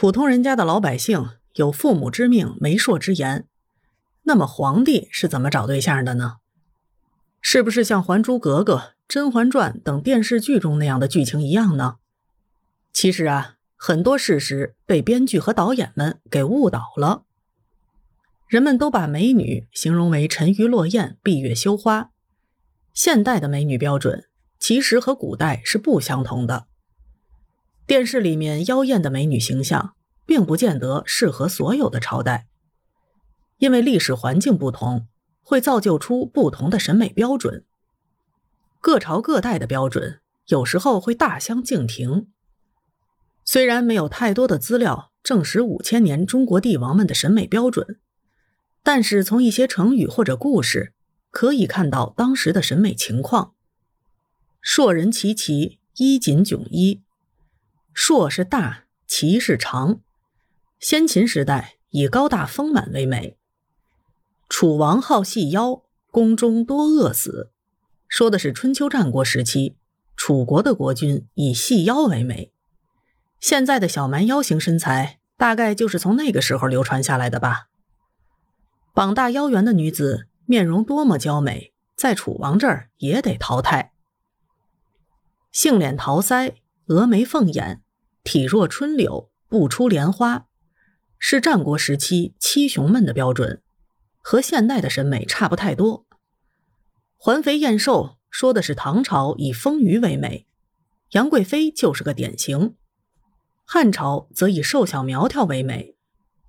普通人家的老百姓有父母之命、媒妁之言，那么皇帝是怎么找对象的呢？是不是像《还珠格格》《甄嬛传》等电视剧中那样的剧情一样呢？其实啊，很多事实被编剧和导演们给误导了。人们都把美女形容为沉鱼落雁、闭月羞花，现代的美女标准其实和古代是不相同的。电视里面妖艳的美女形象，并不见得适合所有的朝代，因为历史环境不同，会造就出不同的审美标准。各朝各代的标准有时候会大相径庭。虽然没有太多的资料证实五千年中国帝王们的审美标准。但是从一些成语或者故事可以看到当时的审美情况。硕人齐齐，衣锦迥衣。硕是大，齐是长。先秦时代以高大丰满为美。楚王好细腰，宫中多饿死。说的是春秋战国时期，楚国的国君以细腰为美。现在的小蛮腰型身材，大概就是从那个时候流传下来的吧。膀大腰圆的女子，面容多么娇美，在楚王这儿也得淘汰。杏脸桃腮，蛾眉凤眼，体若春柳，不出莲花，是战国时期七雄们的标准，和现代的审美差不太多。环肥燕瘦，说的是唐朝以丰腴为美，杨贵妃就是个典型；汉朝则以瘦小苗条为美，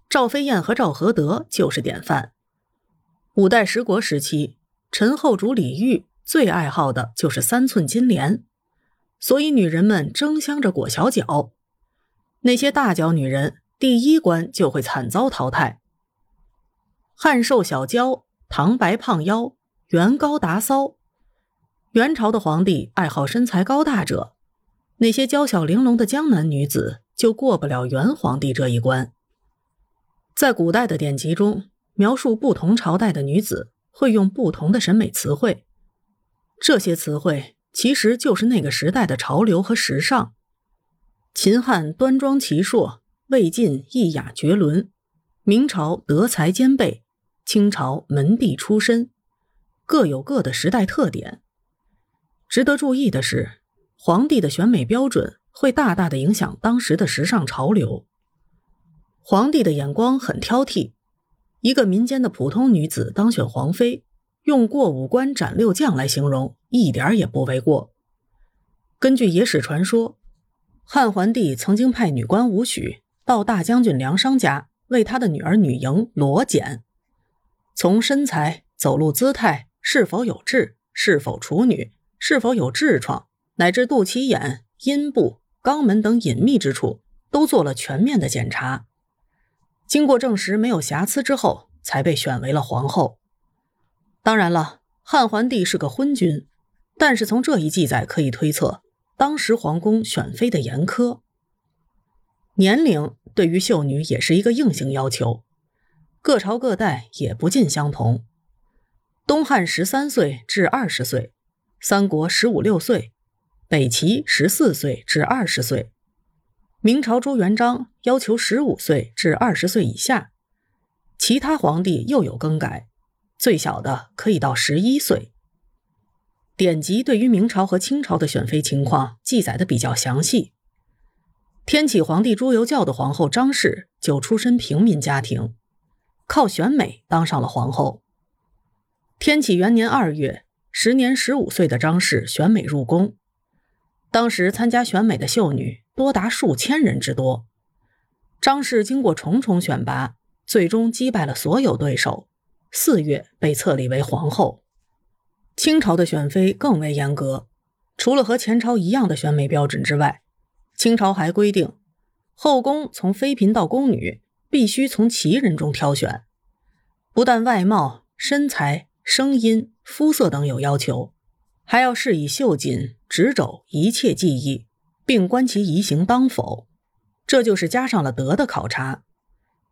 赵飞燕和赵合德就是典范。五代十国时期，陈后主李煜最爱好的就是三寸金莲，所以女人们争相着裹小脚。那些大脚女人，第一关就会惨遭淘汰。汉瘦小娇，唐白胖腰，元高达骚。元朝的皇帝爱好身材高大者，那些娇小玲珑的江南女子就过不了元皇帝这一关。在古代的典籍中。描述不同朝代的女子会用不同的审美词汇，这些词汇其实就是那个时代的潮流和时尚。秦汉端庄奇硕，魏晋义雅绝伦，明朝德才兼备，清朝门第出身，各有各的时代特点。值得注意的是，皇帝的选美标准会大大的影响当时的时尚潮流。皇帝的眼光很挑剔。一个民间的普通女子当选皇妃，用过五关斩六将来形容，一点也不为过。根据野史传说，汉桓帝曾经派女官吴许到大将军梁商家为他的女儿女营裸检，从身材、走路姿态、是否有痣、是否处女、是否有痔疮，乃至肚脐眼、阴部、肛门等隐秘之处，都做了全面的检查。经过证实没有瑕疵之后，才被选为了皇后。当然了，汉桓帝是个昏君，但是从这一记载可以推测，当时皇宫选妃的严苛。年龄对于秀女也是一个硬性要求，各朝各代也不尽相同。东汉十三岁至二十岁，三国十五六岁，北齐十四岁至二十岁。明朝朱元璋要求十五岁至二十岁以下，其他皇帝又有更改，最小的可以到十一岁。典籍对于明朝和清朝的选妃情况记载的比较详细。天启皇帝朱由校的皇后张氏就出身平民家庭，靠选美当上了皇后。天启元年二月，时年十五岁的张氏选美入宫，当时参加选美的秀女。多达数千人之多，张氏经过重重选拔，最终击败了所有对手，四月被册立为皇后。清朝的选妃更为严格，除了和前朝一样的选美标准之外，清朝还规定，后宫从妃嫔到宫女必须从旗人中挑选，不但外貌、身材、声音、肤色等有要求，还要试以绣锦、指肘一切技艺。并观其仪行当否，这就是加上了德的考察，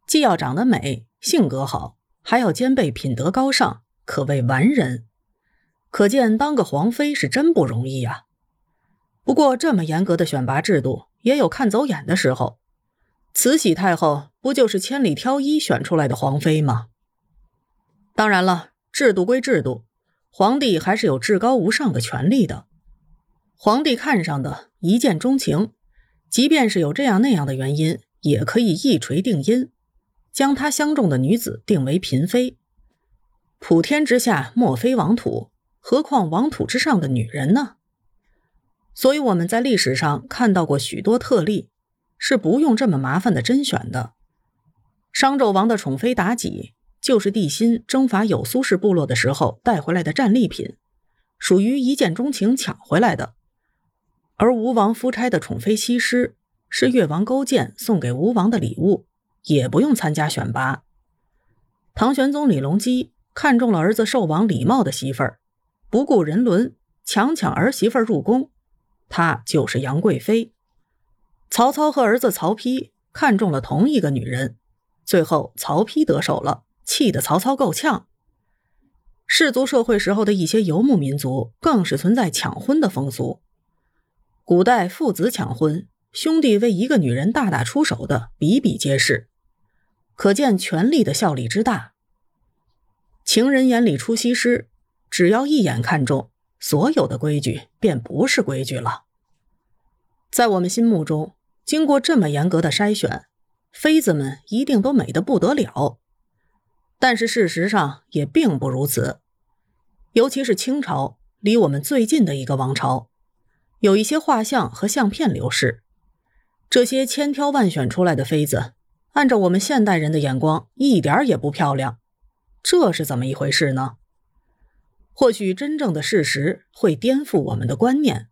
既要长得美、性格好，还要兼备品德高尚，可谓完人。可见当个皇妃是真不容易呀。不过这么严格的选拔制度也有看走眼的时候，慈禧太后不就是千里挑一选出来的皇妃吗？当然了，制度归制度，皇帝还是有至高无上的权利的。皇帝看上的一见钟情，即便是有这样那样的原因，也可以一锤定音，将他相中的女子定为嫔妃。普天之下莫非王土，何况王土之上的女人呢？所以我们在历史上看到过许多特例，是不用这么麻烦的甄选的。商纣王的宠妃妲己，就是帝辛征伐有苏氏部落的时候带回来的战利品，属于一见钟情抢回来的。而吴王夫差的宠妃西施，是越王勾践送给吴王的礼物，也不用参加选拔。唐玄宗李隆基。看中了儿子寿王李茂的媳妇儿，不顾人伦，强抢儿媳妇入宫，她就是杨贵妃。曹操和儿子曹丕看中了同一个女人，最后曹丕得手了，气得曹操够呛。氏族社会时候的一些游牧民族更是存在抢婚的风俗，古代父子抢婚，兄弟为一个女人大打出手的比比皆是，可见权力的效力之大。情人眼里出西施，只要一眼看中，所有的规矩便不是规矩了。在我们心目中，经过这么严格的筛选，妃子们一定都美得不得了。但是事实上也并不如此。尤其是清朝，离我们最近的一个王朝，有一些画像和相片流失，这些千挑万选出来的妃子，按照我们现代人的眼光，一点也不漂亮。这是怎么一回事呢？或许真正的事实会颠覆我们的观念。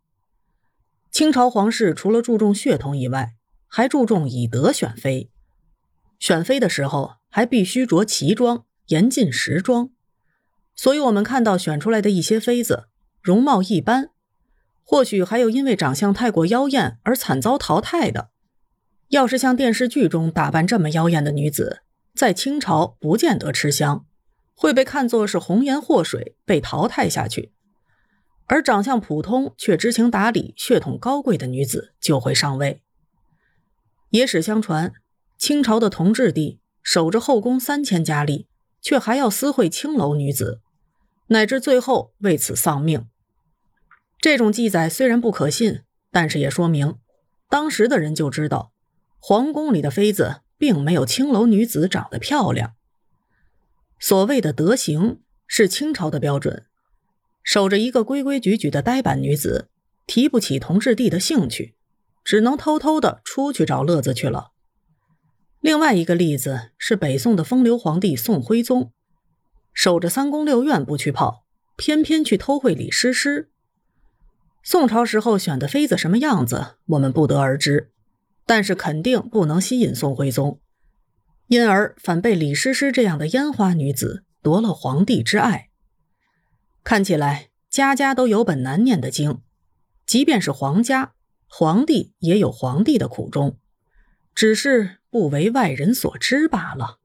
清朝皇室除了注重血统以外，还注重以德选妃。选妃的时候还必须着旗装，严禁时装。所以，我们看到选出来的一些妃子容貌一般，或许还有因为长相太过妖艳而惨遭淘汰的。要是像电视剧中打扮这么妖艳的女子，在清朝不见得吃香。会被看作是红颜祸水，被淘汰下去；而长相普通却知情达理、血统高贵的女子就会上位。野史相传，清朝的同治帝守着后宫三千佳丽，却还要私会青楼女子，乃至最后为此丧命。这种记载虽然不可信，但是也说明当时的人就知道，皇宫里的妃子并没有青楼女子长得漂亮。所谓的德行是清朝的标准，守着一个规规矩矩的呆板女子，提不起同治帝的兴趣，只能偷偷的出去找乐子去了。另外一个例子是北宋的风流皇帝宋徽宗，守着三宫六院不去泡，偏偏去偷会李师师。宋朝时候选的妃子什么样子，我们不得而知，但是肯定不能吸引宋徽宗。因而反被李师师这样的烟花女子夺了皇帝之爱。看起来家家都有本难念的经，即便是皇家，皇帝也有皇帝的苦衷，只是不为外人所知罢了。